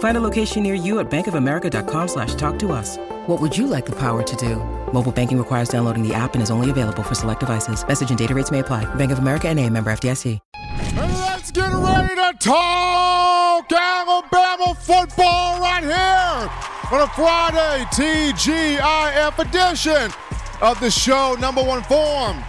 Find a location near you at bankofamerica.com slash talk to us. What would you like the power to do? Mobile banking requires downloading the app and is only available for select devices. Message and data rates may apply. Bank of America and a member FDIC. Let's get ready to talk Alabama football right here on a Friday TGIF edition of the show, number one form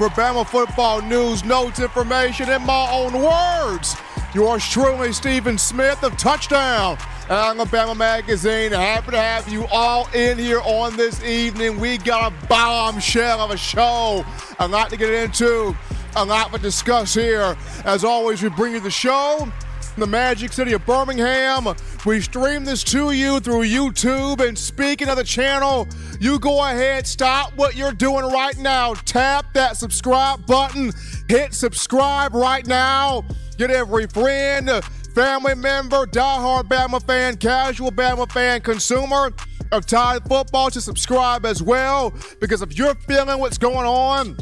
for Bama football news, notes, information, in my own words. Yours truly, Stephen Smith of Touchdown Alabama Magazine. Happy to have you all in here on this evening. We got a bombshell of a show. A lot to get into, a lot to discuss here. As always, we bring you the show the magic city of Birmingham. We stream this to you through YouTube. And speaking of the channel, you go ahead, stop what you're doing right now. Tap that subscribe button. Hit subscribe right now. Get every friend, family member, diehard Bama fan, casual Bama fan, consumer of Tide football to subscribe as well. Because if you're feeling what's going on,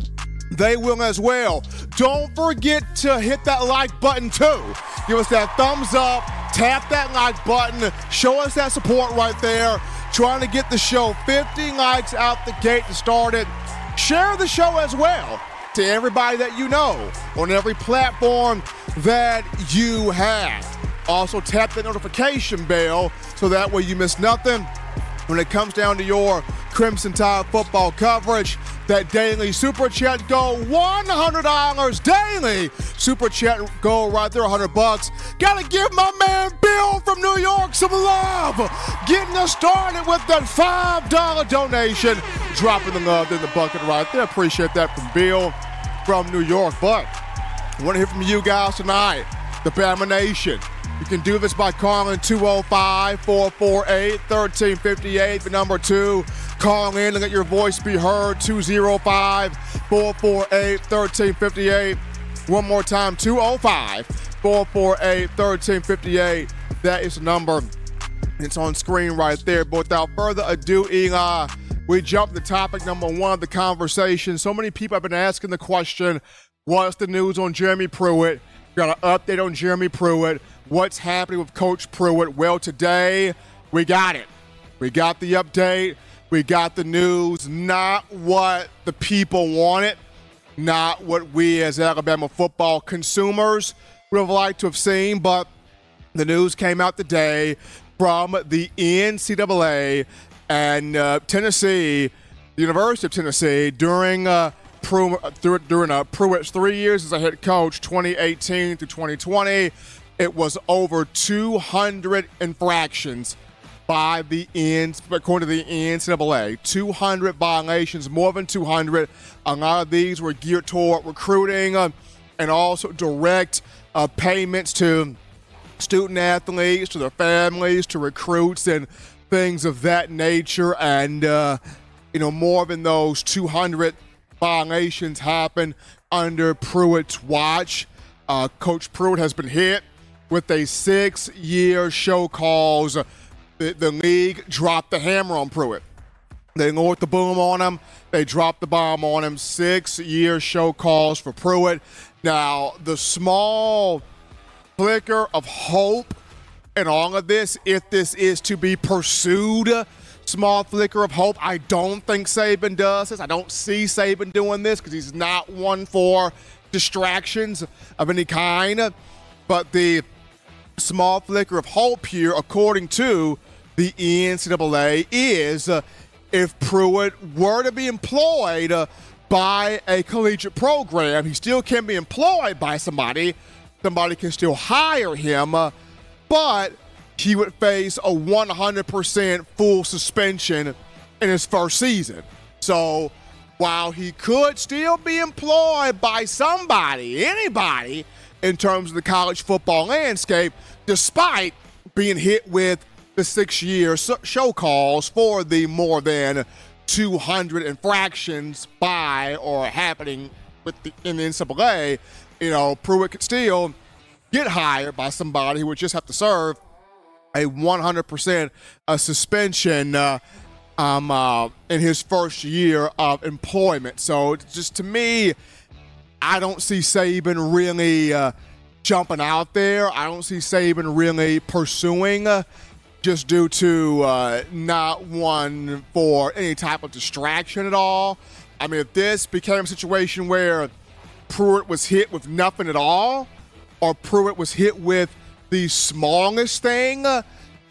they will as well. Don't forget to hit that like button too. Give us that thumbs up, tap that like button, show us that support right there. Trying to get the show 50 likes out the gate to start it. Share the show as well to everybody that you know on every platform that you have. Also, tap the notification bell so that way you miss nothing when it comes down to your Crimson Tide football coverage. That daily super chat go $100 daily. Super chat go right there, 100 bucks. Gotta give my man Bill from New York some love. Getting us started with that $5 donation. Dropping the love in the bucket right there. Appreciate that from Bill from New York. But I want to hear from you guys tonight, the Bama Nation. You can do this by calling 205 448 1358. The number two, call in and let your voice be heard 205 448 1358. One more time 205 448 1358. That is the number. It's on screen right there. But without further ado, Eli, we jump to topic number one of the conversation. So many people have been asking the question what's the news on Jeremy Pruitt? Got an update on Jeremy Pruitt what's happening with Coach Pruitt. Well, today we got it. We got the update. We got the news. Not what the people wanted, not what we as Alabama football consumers would have liked to have seen, but the news came out today from the NCAA and uh, Tennessee, the University of Tennessee, during uh, during uh, Pruitt's three years as a head coach, 2018 to 2020 it was over 200 infractions by the ends, according to the NCAA. 200 violations, more than 200. A lot of these were geared toward recruiting uh, and also direct uh, payments to student athletes, to their families, to recruits, and things of that nature. And, uh, you know, more than those 200 violations happen under Pruitt's watch. Uh, Coach Pruitt has been hit with a six year show cause. The, the league dropped the hammer on Pruitt. They lowered the boom on him. They dropped the bomb on him. Six year show cause for Pruitt. Now, the small flicker of hope in all of this, if this is to be pursued, small flicker of hope. I don't think Saban does this. I don't see Saban doing this because he's not one for distractions of any kind. But the small flicker of hope here, according to the NCAA, is uh, if Pruitt were to be employed uh, by a collegiate program. He still can be employed by somebody. Somebody can still hire him, uh, but he would face a 100% full suspension in his first season. So while he could still be employed by somebody, anybody, in terms of the college football landscape, despite being hit with the six year show calls for the more than 200 infractions by or happening with the, in the NCAA, you know, Pruitt could still get hired by somebody who would just have to serve a 100% uh, suspension uh, um, uh, in his first year of employment. So just to me, I don't see Saban really uh, jumping out there. I don't see Saban really pursuing uh, just due to uh, not one for any type of distraction at all. I mean, if this became a situation where Pruitt was hit with nothing at all, or Pruitt was hit with the smallest thing, uh,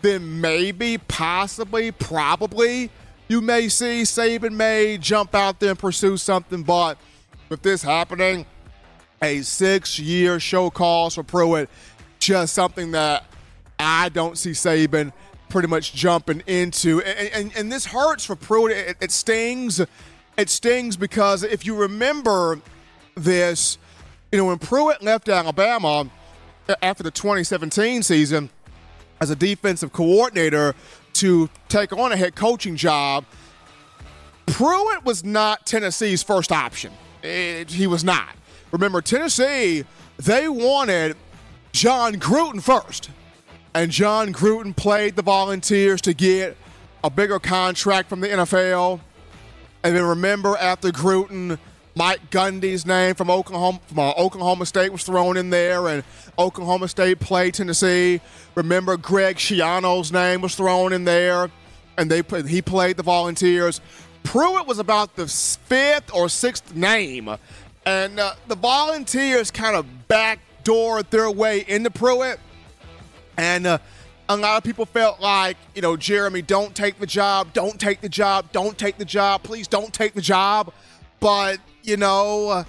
then maybe, possibly, probably you may see Saban may jump out there and pursue something. But with this happening, a six year show cause for Pruitt, just something that I don't see Saban pretty much jumping into. And, and, and this hurts for Pruitt. It, it, stings. It stings because if you remember this, you know, when Pruitt left Alabama after the 2017 season as a defensive coordinator to take on a head coaching job, Pruitt was not Tennessee's first option. It, he was not. Remember, Tennessee, they wanted Jon Gruden first. And Jon Gruden played the Volunteers to get a bigger contract from the NFL. And then remember, after Gruden, Mike Gundy's name from Oklahoma from uh, Oklahoma State was thrown in there, and Oklahoma State played Tennessee. Remember, Greg Schiano's name was thrown in there, and they he played the Volunteers. Pruitt was about the fifth or sixth name and uh, the Volunteers kind of backdoored their way into Pruitt. And uh, a lot of people felt like, you know, Jeremy, don't take the job, don't take the job, don't take the job, please don't take the job. But, you know, uh,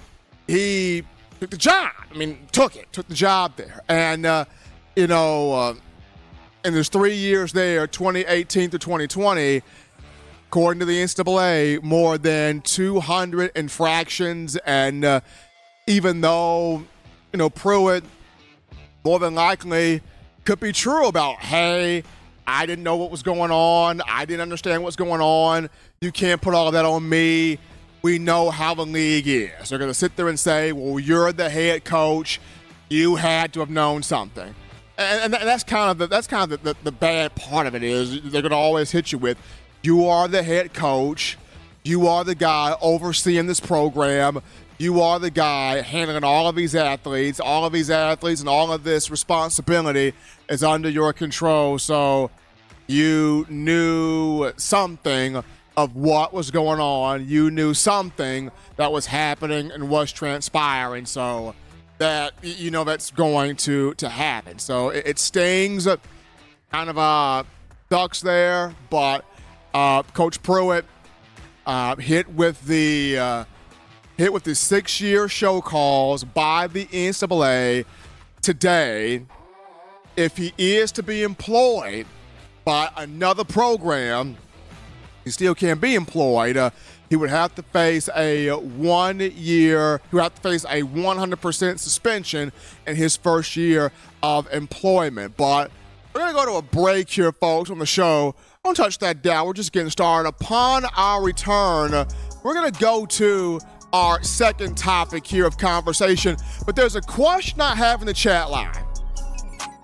he took the job. I mean, took it, took the job there. And, uh, you know, uh, and there's three years there, 2018 to 2020 according to the NCAA, more than 200 infractions. And uh, even though, you know, Pruitt more than likely could be true about, hey, I didn't know what was going on. I didn't understand what's going on. You can't put all of that on me. We know how the league is. They're going to sit there and say, well, you're the head coach. You had to have known something. And, and that's kind of the, that's kind of the, the, the bad part of it is they're going to always hit you with you are the head coach. You are the guy overseeing this program. You are the guy handling all of these athletes. All of these athletes and all of this responsibility is under your control. So you knew something of what was going on. You knew something that was happening and was transpiring. So that you know that's going to to happen. So it, it stings, kind of uh ducks there, but uh, Coach Pruitt uh, hit with the uh, hit with the six-year show calls by the NCAA today. If he is to be employed by another program, he still can't be employed. Uh, he would have to face a one-year. He would have to face a 100% suspension in his first year of employment. But we're gonna go to a break here, folks, on the show. Don't touch that dial. We're just getting started. Upon our return, we're going to go to our second topic here of conversation. But there's a question I have in the chat line.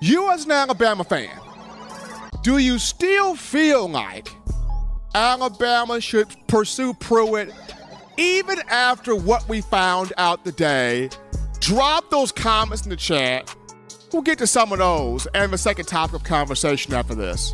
You, as an Alabama fan, do you still feel like Alabama should pursue Pruitt even after what we found out today? Drop those comments in the chat. We'll get to some of those and the second topic of conversation after this.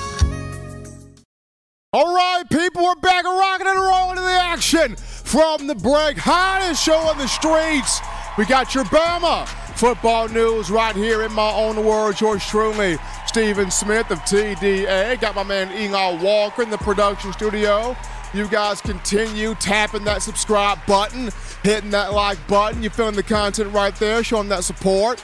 Action from the break. Hottest show on the streets. We got your Bama football news right here in my own words. Yours truly, Stephen Smith of TDA. Got my man Ingal Walker in the production studio. You guys continue tapping that subscribe button, hitting that like button. You're feeling the content right there, showing that support.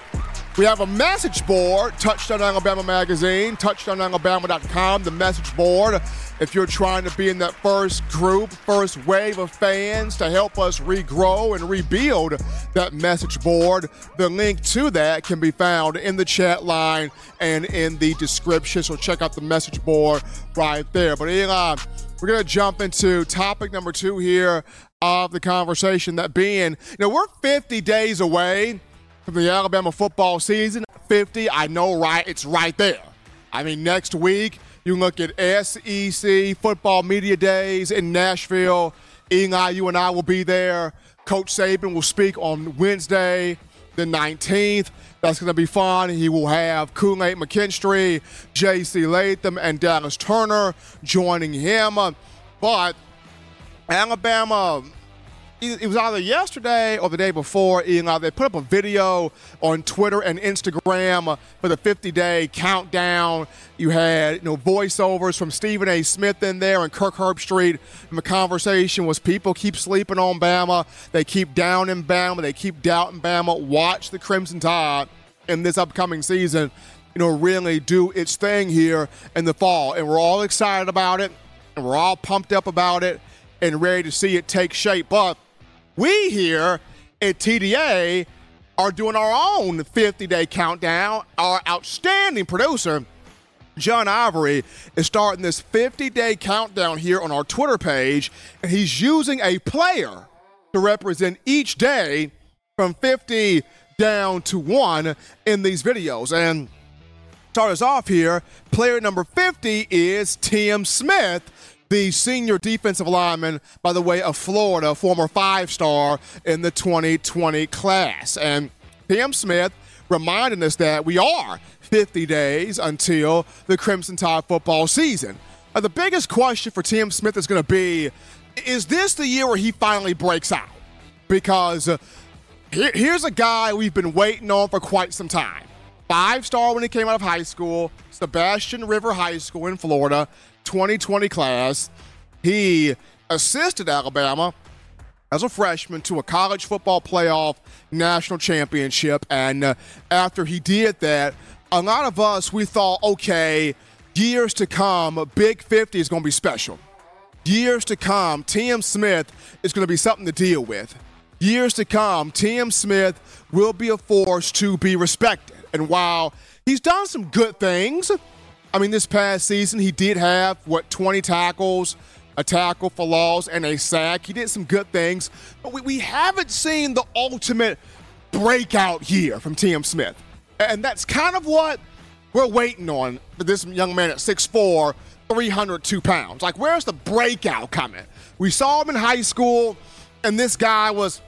We have a message board, Touchdown Alabama Magazine, touchdownalabama.com, the message board. If you're trying to be in that first group, first wave of fans to help us regrow and rebuild that message board, the link to that can be found in the chat line and in the description. So check out the message board right there. But Elon, we're going to jump into topic number two here of the conversation that being, you know, we're 50 days away from the Alabama football season. 50, I know, right? It's right there. I mean, next week, you can look at SEC football media days in Nashville. Eli, you and I will be there. Coach Saban will speak on Wednesday, the 19th. That's going to be fun. He will have Kool-Aid McKinstry, J.C. Latham, and Dallas Turner joining him. But Alabama it was either yesterday or the day before, Eli, they put up a video on Twitter and Instagram for the 50-day countdown. You had you know voiceovers from Stephen A. Smith in there and Kirk Herbstreit. And the conversation was people keep sleeping on Bama. They keep down in Bama. They keep doubting Bama. Watch the Crimson Tide in this upcoming season, you know, really do its thing here in the fall. And we're all excited about it. And we're all pumped up about it and ready to see it take shape. But we here at TDA are doing our own 50 day countdown. Our outstanding producer, John Ivory, is starting this 50 day countdown here on our Twitter page, and he's using a player to represent each day from 50 down to one in these videos. And start us off here, player number 50 is Tim Smith the senior defensive lineman, by the way, of Florida, former five star in the 2020 class. And Tim Smith reminding us that we are 50 days until the Crimson Tide football season. Now, the biggest question for Tim Smith is going to be is this the year where he finally breaks out? Because uh, here, here's a guy we've been waiting on for quite some time. Five star when he came out of high school, Sebastian River High School in Florida. 2020 class. He assisted Alabama as a freshman to a college football playoff national championship. And uh, after he did that, a lot of us, we thought, okay, years to come, Big 50 is going to be special. Years to come, Tim Smith is going to be something to deal with. Years to come, Tim Smith will be a force to be respected. And while he's done some good things, I mean, this past season, he did have, what, 20 tackles, a tackle for loss, and a sack. He did some good things, but we, we haven't seen the ultimate breakout year from Tim Smith. And that's kind of what we're waiting on for this young man at 6'4, 302 pounds. Like, where's the breakout coming? We saw him in high school, and this guy was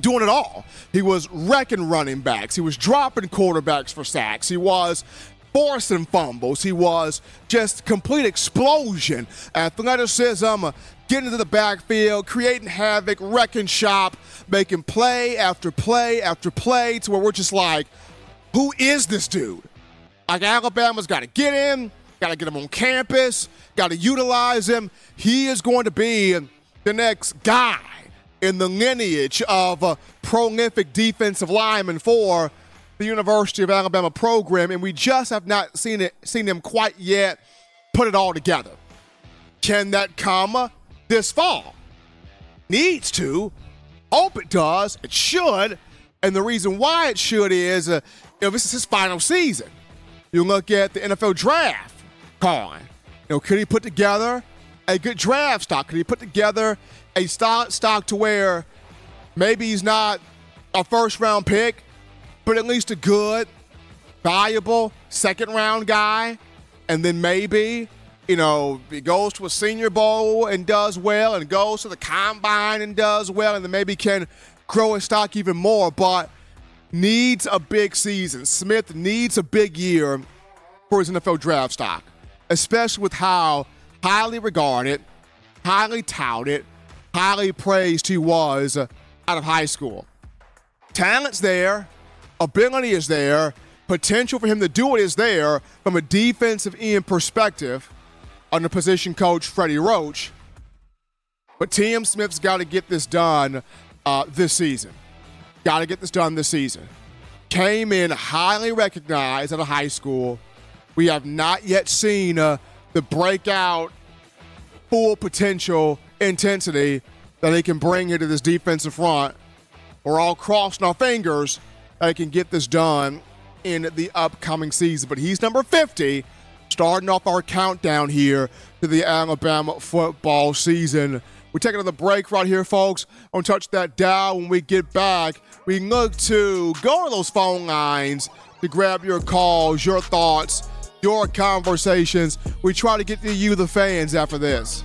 doing it all. He was wrecking running backs. He was dropping quarterbacks for sacks. He was forcing fumbles. He was just complete explosion, athleticism, getting into the backfield, creating havoc, wrecking shop, making play after play after play to where we're just like, who is this dude? Like Alabama's got to get him, got to get him on campus, got to utilize him. He is going to be the next guy in the lineage of a prolific defensive lineman for the University of Alabama program, and we just have not seen it, seen them quite yet put it all together. Can that come this fall? Needs to. Hope it does. It should. And the reason why it should is, uh, you know, this is his final season. You look at the NFL draft, Colin. You know, could he put together a good draft stock? Could he put together a stock stock to where maybe he's not a first round pick, but at least a good, valuable second round guy, and then maybe you know he goes to a Senior Bowl and does well, and goes to the combine and does well, and then maybe can grow his stock even more, but needs a big season. Smith needs a big year for his NFL draft stock, especially with how highly regarded, highly touted, highly praised he was out of high school. Talent's there, ability is there, potential for him to do it is there from a defensive end perspective under position coach Freddie Roach. But T.M. Smith's got to get this done uh, this season. Got to get this done this season. Came in highly recognized at a high school. We have not yet seen uh, the breakout, full potential intensity that he can bring into this defensive front. We're all crossing our fingers he can get this done in the upcoming season. But he's number 50, starting off our countdown here to the Alabama football season. We take another break right here, folks. Don't touch that dial. When we get back, we look to go to those phone lines to grab your calls, your thoughts, your conversations. We try to get to you, the fans, after this.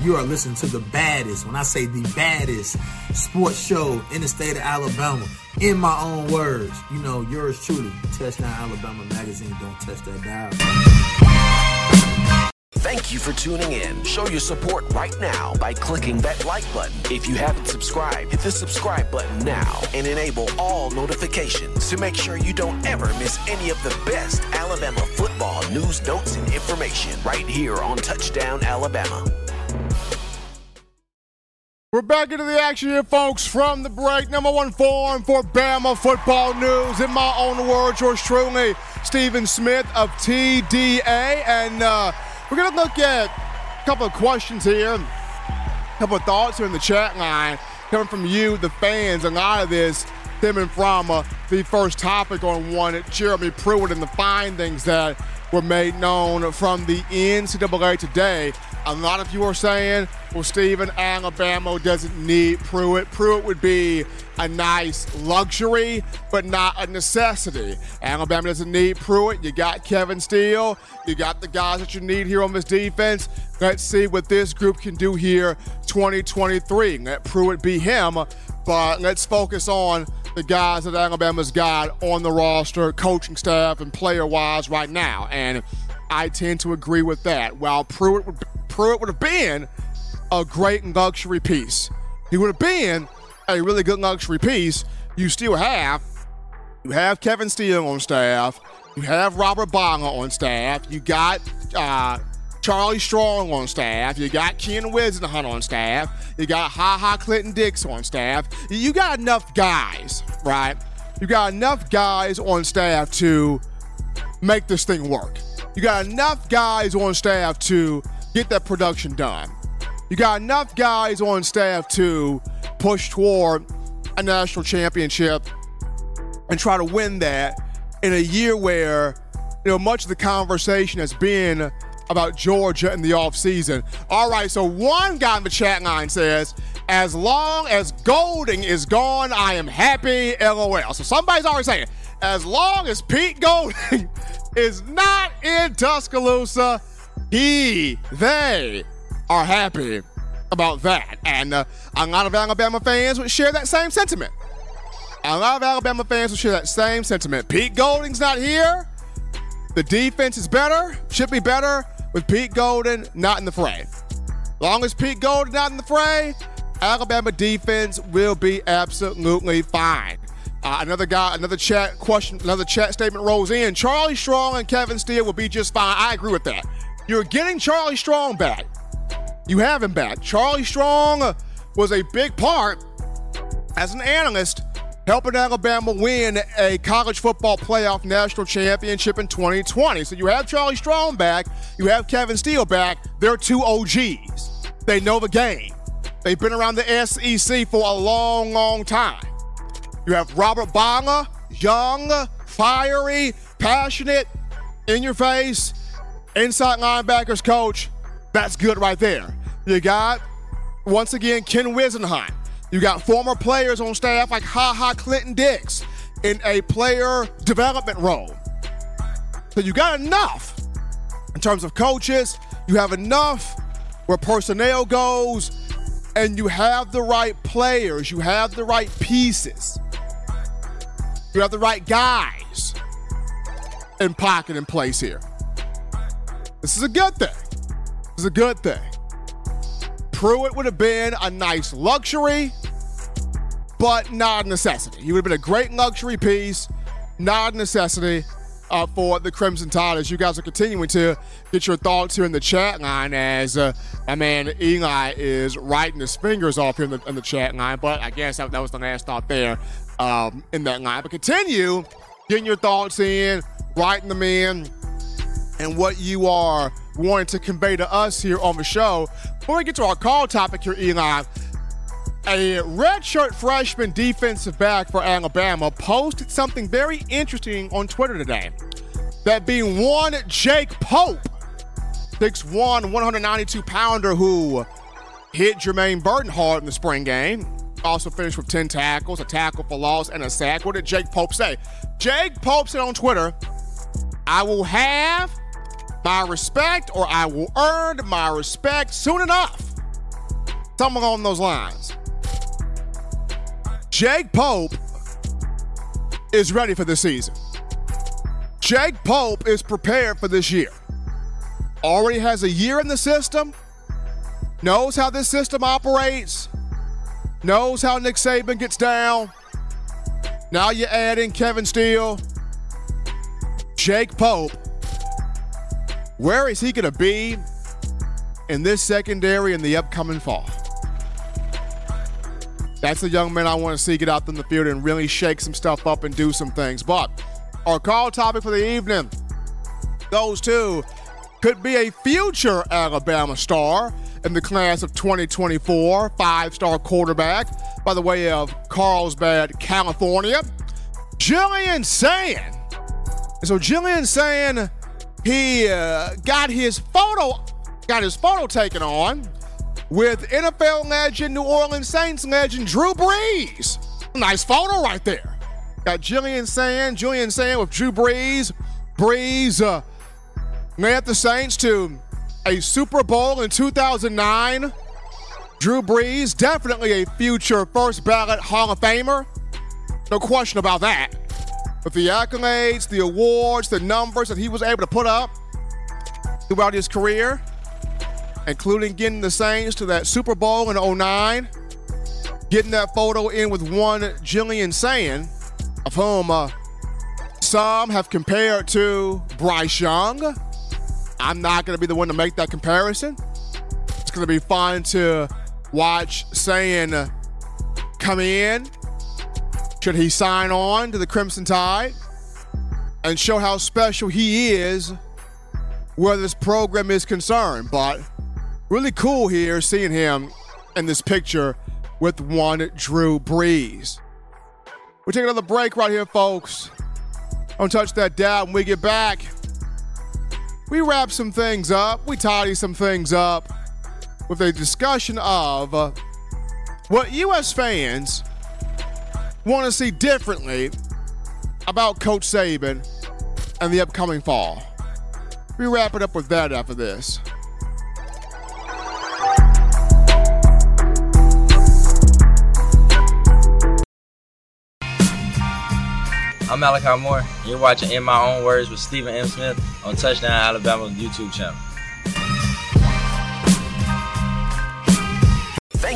You are listening to the baddest, when I say the baddest, sports show in the state of Alabama. In my own words, you know, yours truly, Touchdown Alabama Magazine. Don't touch that dial. Thank you for tuning in. Show your support right now by clicking that like button. If you haven't subscribed, hit the subscribe button now and enable all notifications to make sure you don't ever miss any of the best Alabama football news, notes, and information right here on Touchdown Alabama. We're back into the action here, folks, from the break. Number one form for Bama football news. In my own words, yours truly, Stephen Smith of TDA. And uh, we're going to look at a couple of questions here, a couple of thoughts here in the chat line coming from you, the fans. A lot of this stemming from uh, the first topic on one, Jeremy Pruitt, and the findings that were made known from the NCAA today. A lot of you are saying, well, Stephen, Alabama doesn't need Pruitt. Pruitt would be a nice luxury, but not a necessity. Alabama doesn't need Pruitt. You got Kevin Steele. You got the guys that you need here on this defense. Let's see what this group can do here 2023. Let Pruitt be him, but let's focus on the guys that Alabama's got on the roster, coaching staff, and player wise right now. And I tend to agree with that. While Pruitt would, Pruitt would have been a great luxury piece, he would have been a really good luxury piece. You still have you have Kevin Steele on staff. You have Robert Bala on staff. You got uh, Charlie Strong on staff. You got Ken Whisenhunt on staff. You got Ha Ha Clinton Dix on staff. You got enough guys, right? You got enough guys on staff to make this thing work. You got enough guys on staff to get that production done. You got enough guys on staff to push toward a national championship and try to win that in a year where, you know, much of the conversation has been about Georgia in the offseason. All right, so one guy in the chat line says, as long as Golding is gone, I am happy, LOL. So somebody's already saying, as long as Pete Golding is not in Tuscaloosa, he, they are happy about that. And uh, a lot of Alabama fans would share that same sentiment. A lot of Alabama fans would share that same sentiment. Pete Golding's not here. The defense is better, should be better with Pete Golding not in the fray. Long as Pete Golding not in the fray, Alabama defense will be absolutely fine. Uh, another guy, another chat question, another chat statement rolls in. Charlie Strong and Kevin Steele will be just fine. I agree with that. You're getting Charlie Strong back. You have him back. Charlie Strong uh, was a big part as an analyst helping Alabama win a college football playoff national championship in 2020. So you have Charlie Strong back, you have Kevin Steele back. They're two OGs. They know the game. They've been around the SEC for a long, long time. You have Robert Bala, young, fiery, passionate, in your face, inside linebackers coach. That's good right there. You got, once again, Ken Whisenhunt. You got former players on staff like Ha Ha Clinton-Dix in a player development role. So you got enough in terms of coaches. You have enough where personnel goes and you have the right players, you have the right pieces, you have the right guys in pocket in place here. This is a good thing. This is a good thing. Pruitt would have been a nice luxury, but not a necessity. He would have been a great luxury piece, not a necessity uh, for the Crimson Tide. As you guys are continuing to get your thoughts here in the chat line, as uh, my man Eli is writing his fingers off here in the, in the chat line. But I guess that, that was the last thought there um, in that line. But continue getting your thoughts in, writing them in, and what you are wanting to convey to us here on the show. Before we get to our call topic here, Eli, a redshirt freshman defensive back for Alabama posted something very interesting on Twitter today. That being one Jake Pope, 6'1, 192 pounder who hit Jermaine Burton hard in the spring game. Also finished with 10 tackles, a tackle for loss, and a sack. What did Jake Pope say? Jake Pope said on Twitter, I will have my respect or I will earn my respect soon enough. Something along those lines. Jake Pope is ready for the season. Jake Pope is prepared for this year. Already has a year in the system, knows how this system operates, knows how Nick Saban gets down. Now you add in Kevin Steele, Jake Pope. Where is he going to be in this secondary in the upcoming fall? That's a young man I want to see get out in the field and really shake some stuff up and do some things. But our call topic for the evening those two could be a future Alabama star in the class of 2024, five star quarterback by the way of Carlsbad, California. Julian Sayin. So Julian Sayin he uh, got his photo got his photo taken on with NFL legend, New Orleans Saints legend Drew Brees. Nice photo right there. Got Julian Sayin, Julian Sayin with Drew Brees. Brees uh, led the Saints to a Super Bowl in 2009. Drew Brees, definitely a future first ballot Hall of Famer. No question about that. With the accolades, the awards, the numbers that he was able to put up throughout his career, including getting the Saints to that Super Bowl in 09, getting that photo in with one Julian Sayin, of whom uh, some have compared to Bryce Young. I'm not going to be the one to make that comparison. It's going to be fun to watch Sayin come in. Should he sign on to the Crimson Tide and show how special he is where this program is concerned? But really cool here seeing him in this picture with one Drew Brees. we take another break right here, folks. Don't touch that dial when we get back. We wrap some things up, we tidy some things up with a discussion of uh, what U.S. fans want to see differently about Coach Saban and the upcoming fall? We wrap it up with that after this. I'm Malachi Moore. You're watching In My Own Words with Stephen M. Smith on Touchdown Alabama YouTube channel.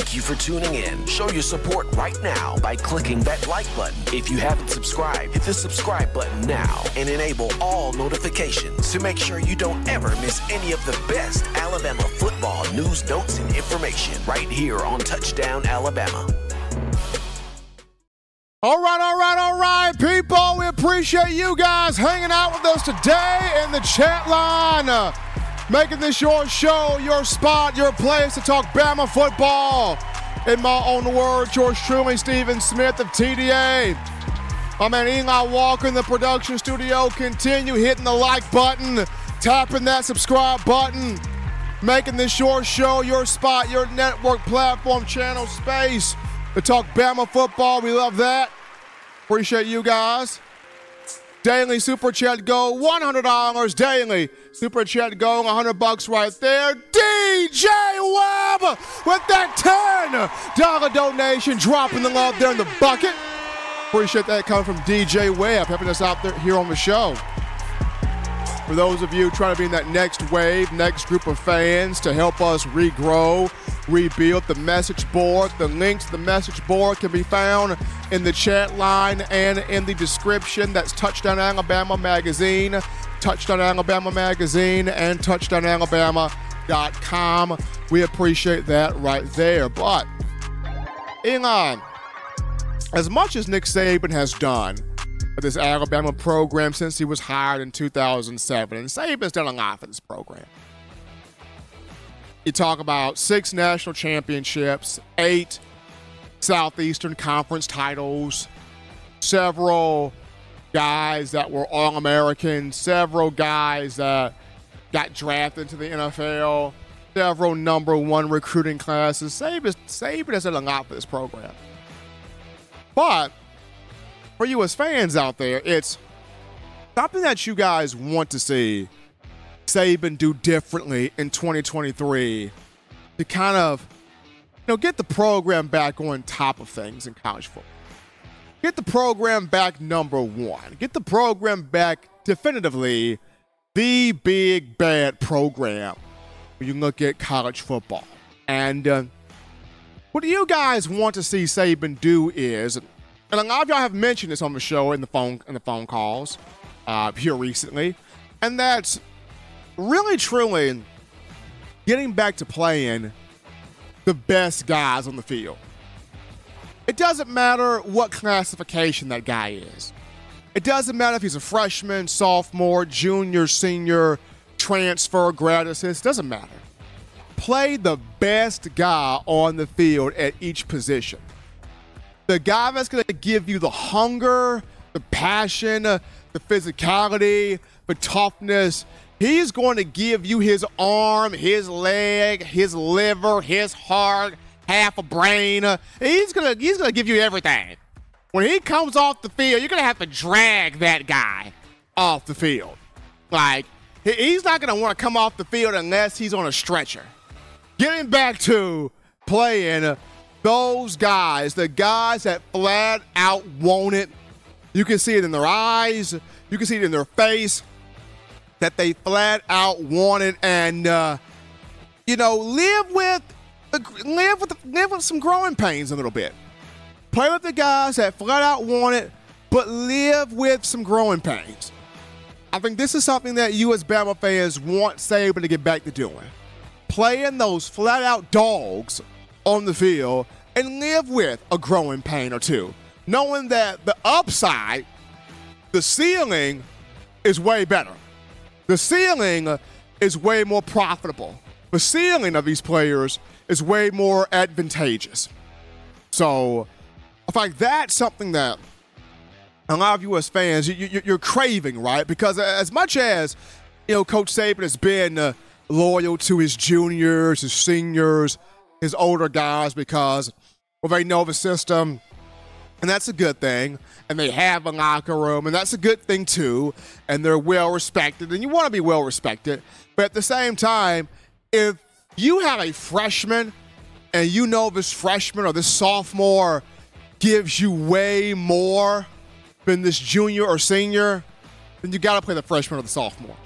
Thank you for tuning in. Show your support right now by clicking that like button. If you haven't subscribed, hit the subscribe button now and enable all notifications to make sure you don't ever miss any of the best Alabama football news, notes, and information right here on Touchdown Alabama. All right, all right, all right, people. We appreciate you guys hanging out with us today in the chat line. Making this your show, your spot, your place to talk Bama football. In my own words, yours truly, Stephen Smith of TDA. My man Eli Walker in the production studio. Continue hitting the like button, tapping that subscribe button, making this your show, your spot, your network platform, channel space to talk Bama football. We love that. Appreciate you guys. Daily super chat go $100 daily. Super chat go 100 bucks right there. DJ Webb with that $10 donation dropping the love there in the bucket. Appreciate that coming from DJ Webb helping us out there here on the show. For those of you trying to be in that next wave, next group of fans to help us regrow, rebuild the message board, the links to the message board can be found in the chat line and in the description. That's Touchdown Alabama Magazine, Touchdown Alabama Magazine, and TouchdownAlabama.com. We appreciate that right there. But, Elon, as much as Nick Saban has done, this Alabama program since he was hired in 2007. And Saban's done a lot for this program. You talk about six national championships, eight Southeastern Conference titles, several guys that were All Americans, several guys that got drafted into the NFL, several number one recruiting classes. Saban, Saban has done a lot for this program. But for you as fans out there, it's something that you guys want to see Saban do differently in 2023 to kind of, you know, get the program back on top of things in college football. Get the program back number one. Get the program back definitively the big bad program when you look at college football. And uh, what do you guys want to see Saban do is and a lot of y'all have mentioned this on the show in the phone in the phone calls uh, here recently, and that's really truly getting back to playing the best guys on the field. It doesn't matter what classification that guy is. It doesn't matter if he's a freshman, sophomore, junior, senior, transfer, grad assist. Doesn't matter. Play the best guy on the field at each position the guy that's going to give you the hunger, the passion, the physicality, the toughness. He's going to give you his arm, his leg, his liver, his heart, half a brain. Uh, he's gonna he's gonna give you everything. When he comes off the field, you're gonna have to drag that guy off the field. Like he's not gonna want to come off the field unless he's on a stretcher. Getting back to playing uh, those guys, the guys that flat out want it, you can see it in their eyes, you can see it in their face, that they flat out wanted and uh, you know, live with live with live with some growing pains a little bit. Play with the guys that flat out want it, but live with some growing pains. I think this is something that you as Bama fans want Saban to get back to doing. Playing those flat out dogs on the field and live with a growing pain or two, knowing that the upside, the ceiling, is way better. The ceiling is way more profitable. The ceiling of these players is way more advantageous. So, I think that's something that a lot of you as fans, you, are craving, right? Because as much as, you know, Coach Saban has been uh, loyal to his juniors, his seniors, his older guys because well they know the system and that's a good thing. And they have a locker room and that's a good thing too. And they're well respected and you want to be well respected. But at the same time if you have a freshman and you know this freshman or this sophomore gives you way more than this junior or senior, then you got to play the freshman or the sophomore.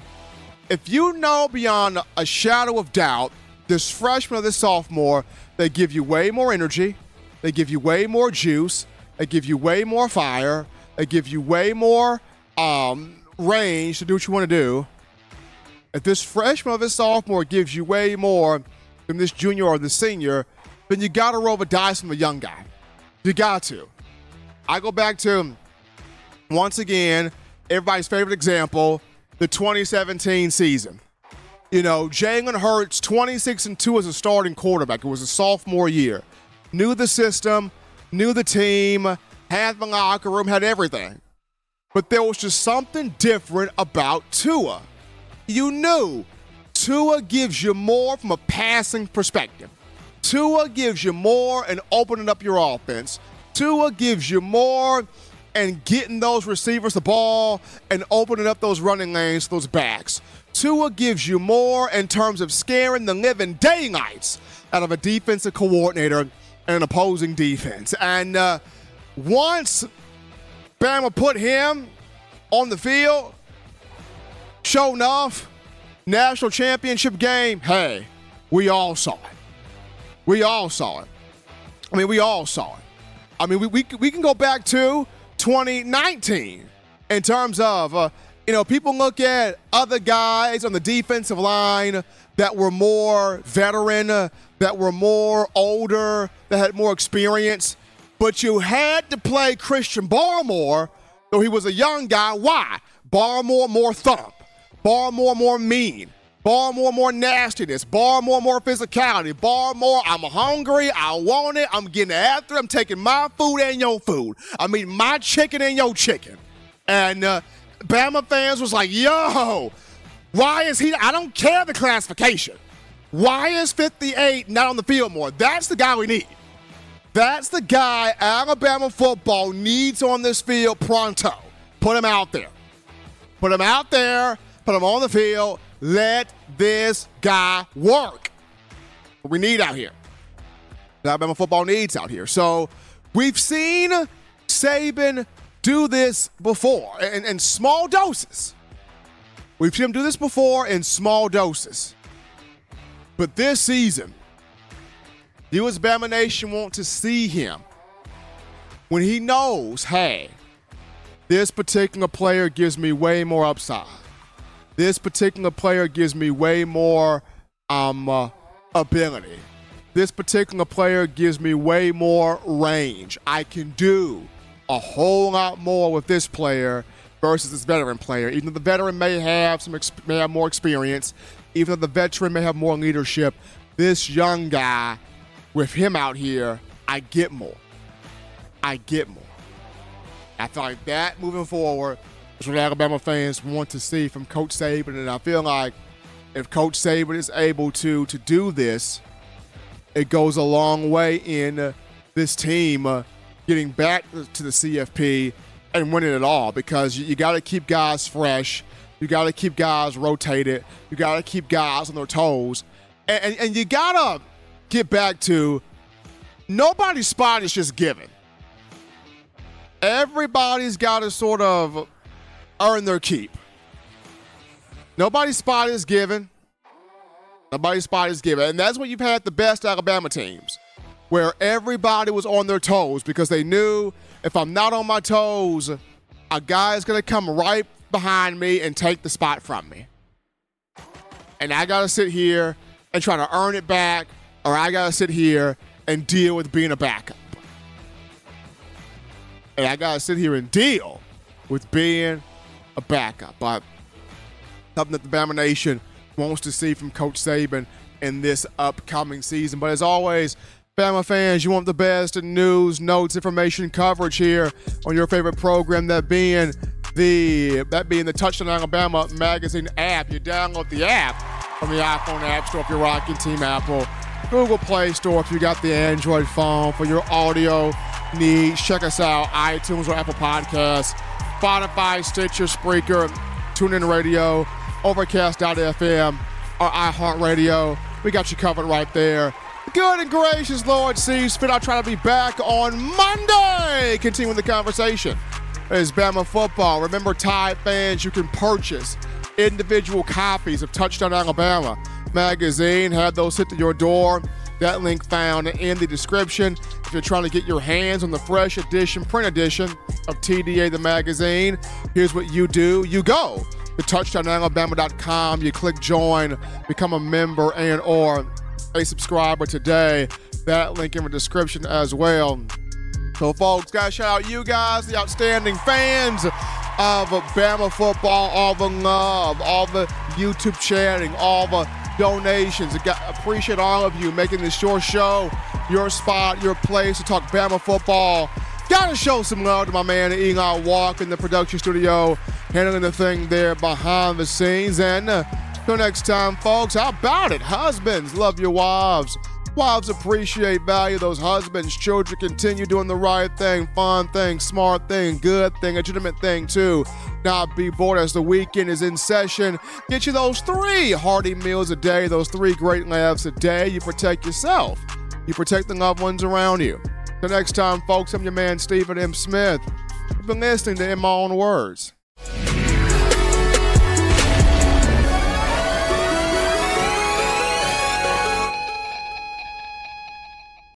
If you know beyond a shadow of doubt, this freshman or this sophomore, they give you way more energy, they give you way more juice, they give you way more fire, they give you way more um, range to do what you want to do. If this freshman or this sophomore gives you way more than this junior or the senior, then you got to roll the dice from a young guy. You got to. I go back to, once again, everybody's favorite example, the 2017 season. You know, Jalen Hurts, 26 and 2 as a starting quarterback. It was a sophomore year. Knew the system, knew the team, had the locker room, had everything. But there was just something different about Tua. You knew Tua gives you more from a passing perspective. Tua gives you more and opening up your offense. Tua gives you more and getting those receivers the ball and opening up those running lanes, those backs. Tua gives you more in terms of scaring the living daylights out of a defensive coordinator an opposing defense. And uh, once Bama put him on the field, show enough, national championship game, hey, we all saw it. We all saw it. I mean, we all saw it. I mean, we, we, we can go back to 2019 in terms of, uh, you know, people look at other guys on the defensive line that were more veteran, uh, that were more older, that had more experience. But you had to play Christian Barmore, though he was a young guy. Why? Barmore more thump. Barmore more mean. Barmore more nastiness. Barmore more physicality. Barmore, I'm hungry. I want it. I'm getting after it. I'm taking my food and your food. I mean, my chicken and your chicken. And uh, Bama fans was like, yo, why is he? I don't care the classification. Why is 58 not on the field more? That's the guy we need. That's the guy Alabama football needs on this field pronto. Put him out there. Put him out there. Put him on the field. Let this guy work. What we need out here. Alabama football needs out here. So we've seen Saban do this before in, in small doses. We've seen him do this before in small doses. But this season, you as Bama Nation want to see him when he knows, hey, this particular player gives me way more upside. This particular player gives me way more um, uh, ability. This particular player gives me way more range. I can do a whole lot more with this player versus this veteran player. Even though the veteran may have some may have more experience, even though the veteran may have more leadership, this young guy with him out here, I get more. I get more. I feel like that moving forward is what Alabama fans want to see from Coach Saban, and I feel like if Coach Saban is able to to do this, it goes a long way in this team uh, getting back to the CFP and winning it all because you, you got to keep guys fresh. You got to keep guys rotated. You got to keep guys on their toes. And, and, and you got to get back to nobody's spot is just given. Everybody's got to sort of earn their keep. Nobody's spot is given. Nobody's spot is given. And that's when you've had the best Alabama teams, where everybody was on their toes because they knew if I'm not on my toes, a guy is going to come right behind me and take the spot from me. And I got to sit here and try to earn it back, or I got to sit here and deal with being a backup. And I got to sit here and deal with being a backup. But something that the Bama Nation wants to see from Coach Saban in this upcoming season. But as always, Bama fans, you want the best news, notes, information, coverage here on your favorite program, that being the that being the Touchdown Alabama magazine app. You download the app from the iPhone App Store if you're rocking Team Apple, Google Play Store if you got the Android phone for your audio needs. Check us out, iTunes or Apple Podcasts, Spotify, Stitcher, Spreaker, TuneIn Radio, Overcast.fm, or iHeartRadio. We got you covered right there. Good and gracious Lord sees fit. I'll try to be back on Monday, continuing the conversation is Bama football. Remember, Tide fans, you can purchase individual copies of Touchdown Alabama magazine. Have those hit to your door. That link found in the description. If you're trying to get your hands on the fresh edition, print edition of TDA the magazine, here's what you do. You go to touchdownalabama.com, you click join, become a member and or a subscriber today. That link in the description as well. So, folks, gotta shout out you guys, the outstanding fans of Bama football, all the love, all the YouTube chatting, all the donations. I appreciate all of you making this your show, your spot, your place to talk Bama football. Gotta show some love to my man Eli Walk in the production studio, handling the thing there behind the scenes. And uh, till next time, folks, how about it? Husbands, love your wives. Wives appreciate, value those husbands. Children continue doing the right thing, fun thing, smart thing, good thing, legitimate thing too. Not be bored as the weekend is in session. Get you those three hearty meals a day, those three great laughs a day. You protect yourself. You protect the loved ones around you. Till next time, folks, I'm your man, Stephen M. Smith. You've been listening to In My Own Words.